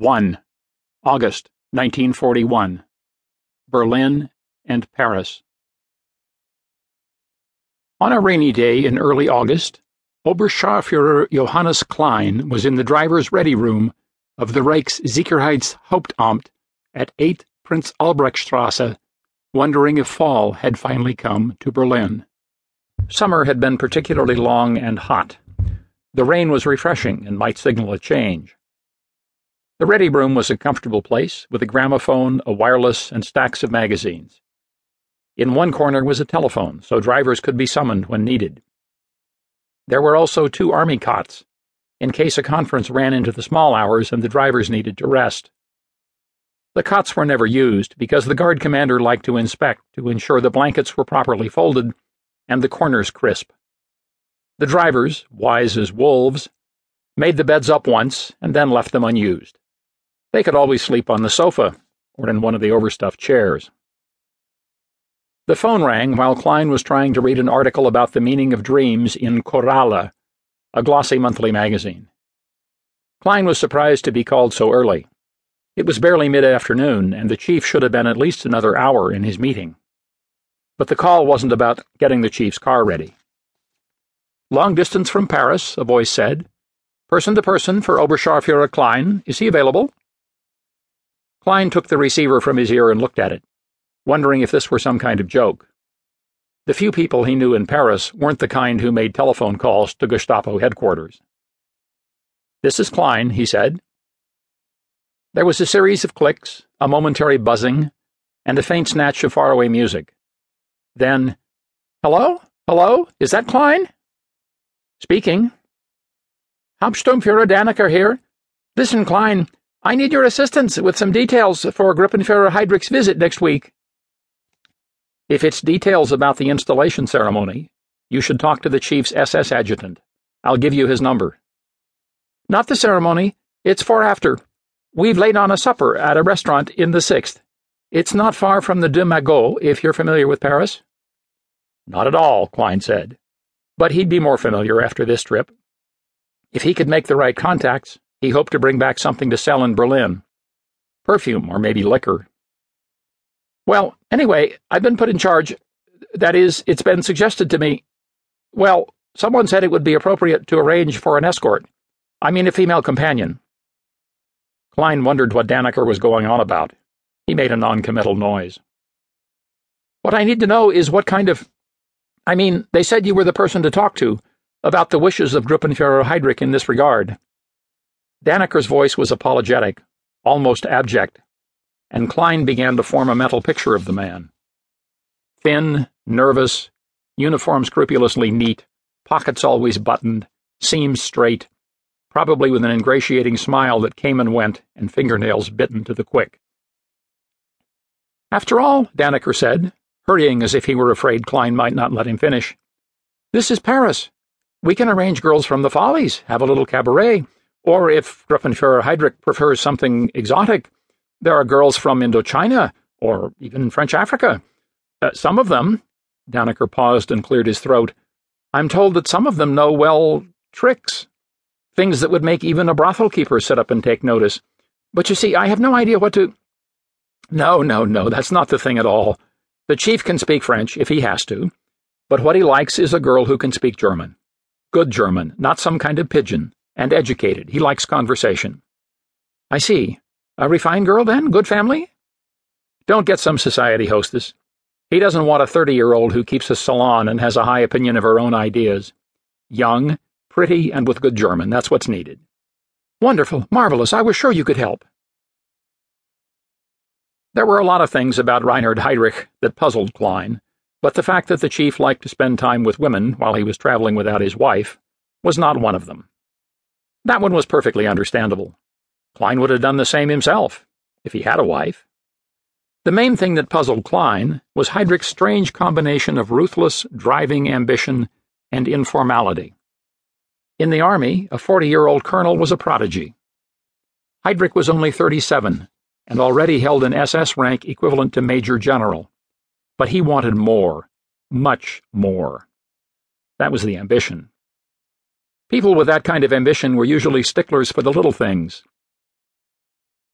1. August 1941. Berlin and Paris. On a rainy day in early August, Oberscharführer Johannes Klein was in the driver's ready room of the Reichssicherheitshauptamt at 8 Prince Albrechtstrasse, wondering if fall had finally come to Berlin. Summer had been particularly long and hot. The rain was refreshing and might signal a change. The ready room was a comfortable place, with a gramophone, a wireless, and stacks of magazines. In one corner was a telephone, so drivers could be summoned when needed. There were also two army cots, in case a conference ran into the small hours and the drivers needed to rest. The cots were never used because the guard commander liked to inspect to ensure the blankets were properly folded and the corners crisp. The drivers, wise as wolves, made the beds up once and then left them unused. They could always sleep on the sofa or in one of the overstuffed chairs. The phone rang while Klein was trying to read an article about the meaning of dreams in Koralle, a glossy monthly magazine. Klein was surprised to be called so early. It was barely mid afternoon, and the chief should have been at least another hour in his meeting. But the call wasn't about getting the chief's car ready. Long distance from Paris, a voice said. Person to person for Oberscharführer Klein. Is he available? Klein took the receiver from his ear and looked at it, wondering if this were some kind of joke. The few people he knew in Paris weren't the kind who made telephone calls to Gestapo headquarters. This is Klein, he said. There was a series of clicks, a momentary buzzing, and a faint snatch of faraway music. Then, Hello? Hello? Is that Klein? Speaking. Hauptsturmfuhrer Dannecker here. Listen, Klein, I need your assistance with some details for Gruppenfuhrer Heydrich's visit next week. If it's details about the installation ceremony, you should talk to the chief's SS adjutant. I'll give you his number. Not the ceremony. It's for after. We've laid on a supper at a restaurant in the 6th. It's not far from the Deux Magots, if you're familiar with Paris. Not at all, Klein said but he'd be more familiar after this trip. If he could make the right contacts, he hoped to bring back something to sell in Berlin. Perfume, or maybe liquor. Well, anyway, I've been put in charge. That is, it's been suggested to me. Well, someone said it would be appropriate to arrange for an escort. I mean, a female companion. Klein wondered what Dannecker was going on about. He made a noncommittal noise. What I need to know is what kind of I mean, they said you were the person to talk to about the wishes of Gruppenfuhrer Heydrich in this regard. Dannecker's voice was apologetic, almost abject, and Klein began to form a mental picture of the man. Thin, nervous, uniform scrupulously neat, pockets always buttoned, seams straight, probably with an ingratiating smile that came and went, and fingernails bitten to the quick. After all, Dannecker said, hurrying as if he were afraid Klein might not let him finish. This is Paris. We can arrange girls from the Follies, have a little cabaret, or if Gruppenfuhrer Heydrich prefers something exotic, there are girls from Indochina, or even French Africa. Uh, some of them, Dannecker paused and cleared his throat, I'm told that some of them know, well, tricks. Things that would make even a brothel keeper sit up and take notice. But you see, I have no idea what to. No, no, no, that's not the thing at all. The chief can speak French if he has to, but what he likes is a girl who can speak German. Good German, not some kind of pidgin, and educated. He likes conversation. I see. A refined girl, then? Good family? Don't get some society hostess. He doesn't want a 30 year old who keeps a salon and has a high opinion of her own ideas. Young, pretty, and with good German. That's what's needed. Wonderful, marvelous. I was sure you could help. There were a lot of things about Reinhard Heydrich that puzzled Klein, but the fact that the chief liked to spend time with women while he was traveling without his wife was not one of them. That one was perfectly understandable. Klein would have done the same himself, if he had a wife. The main thing that puzzled Klein was Heydrich's strange combination of ruthless, driving ambition and informality. In the army, a 40 year old colonel was a prodigy. Heydrich was only 37 and already held an SS rank equivalent to Major General. But he wanted more, much more. That was the ambition. People with that kind of ambition were usually sticklers for the little things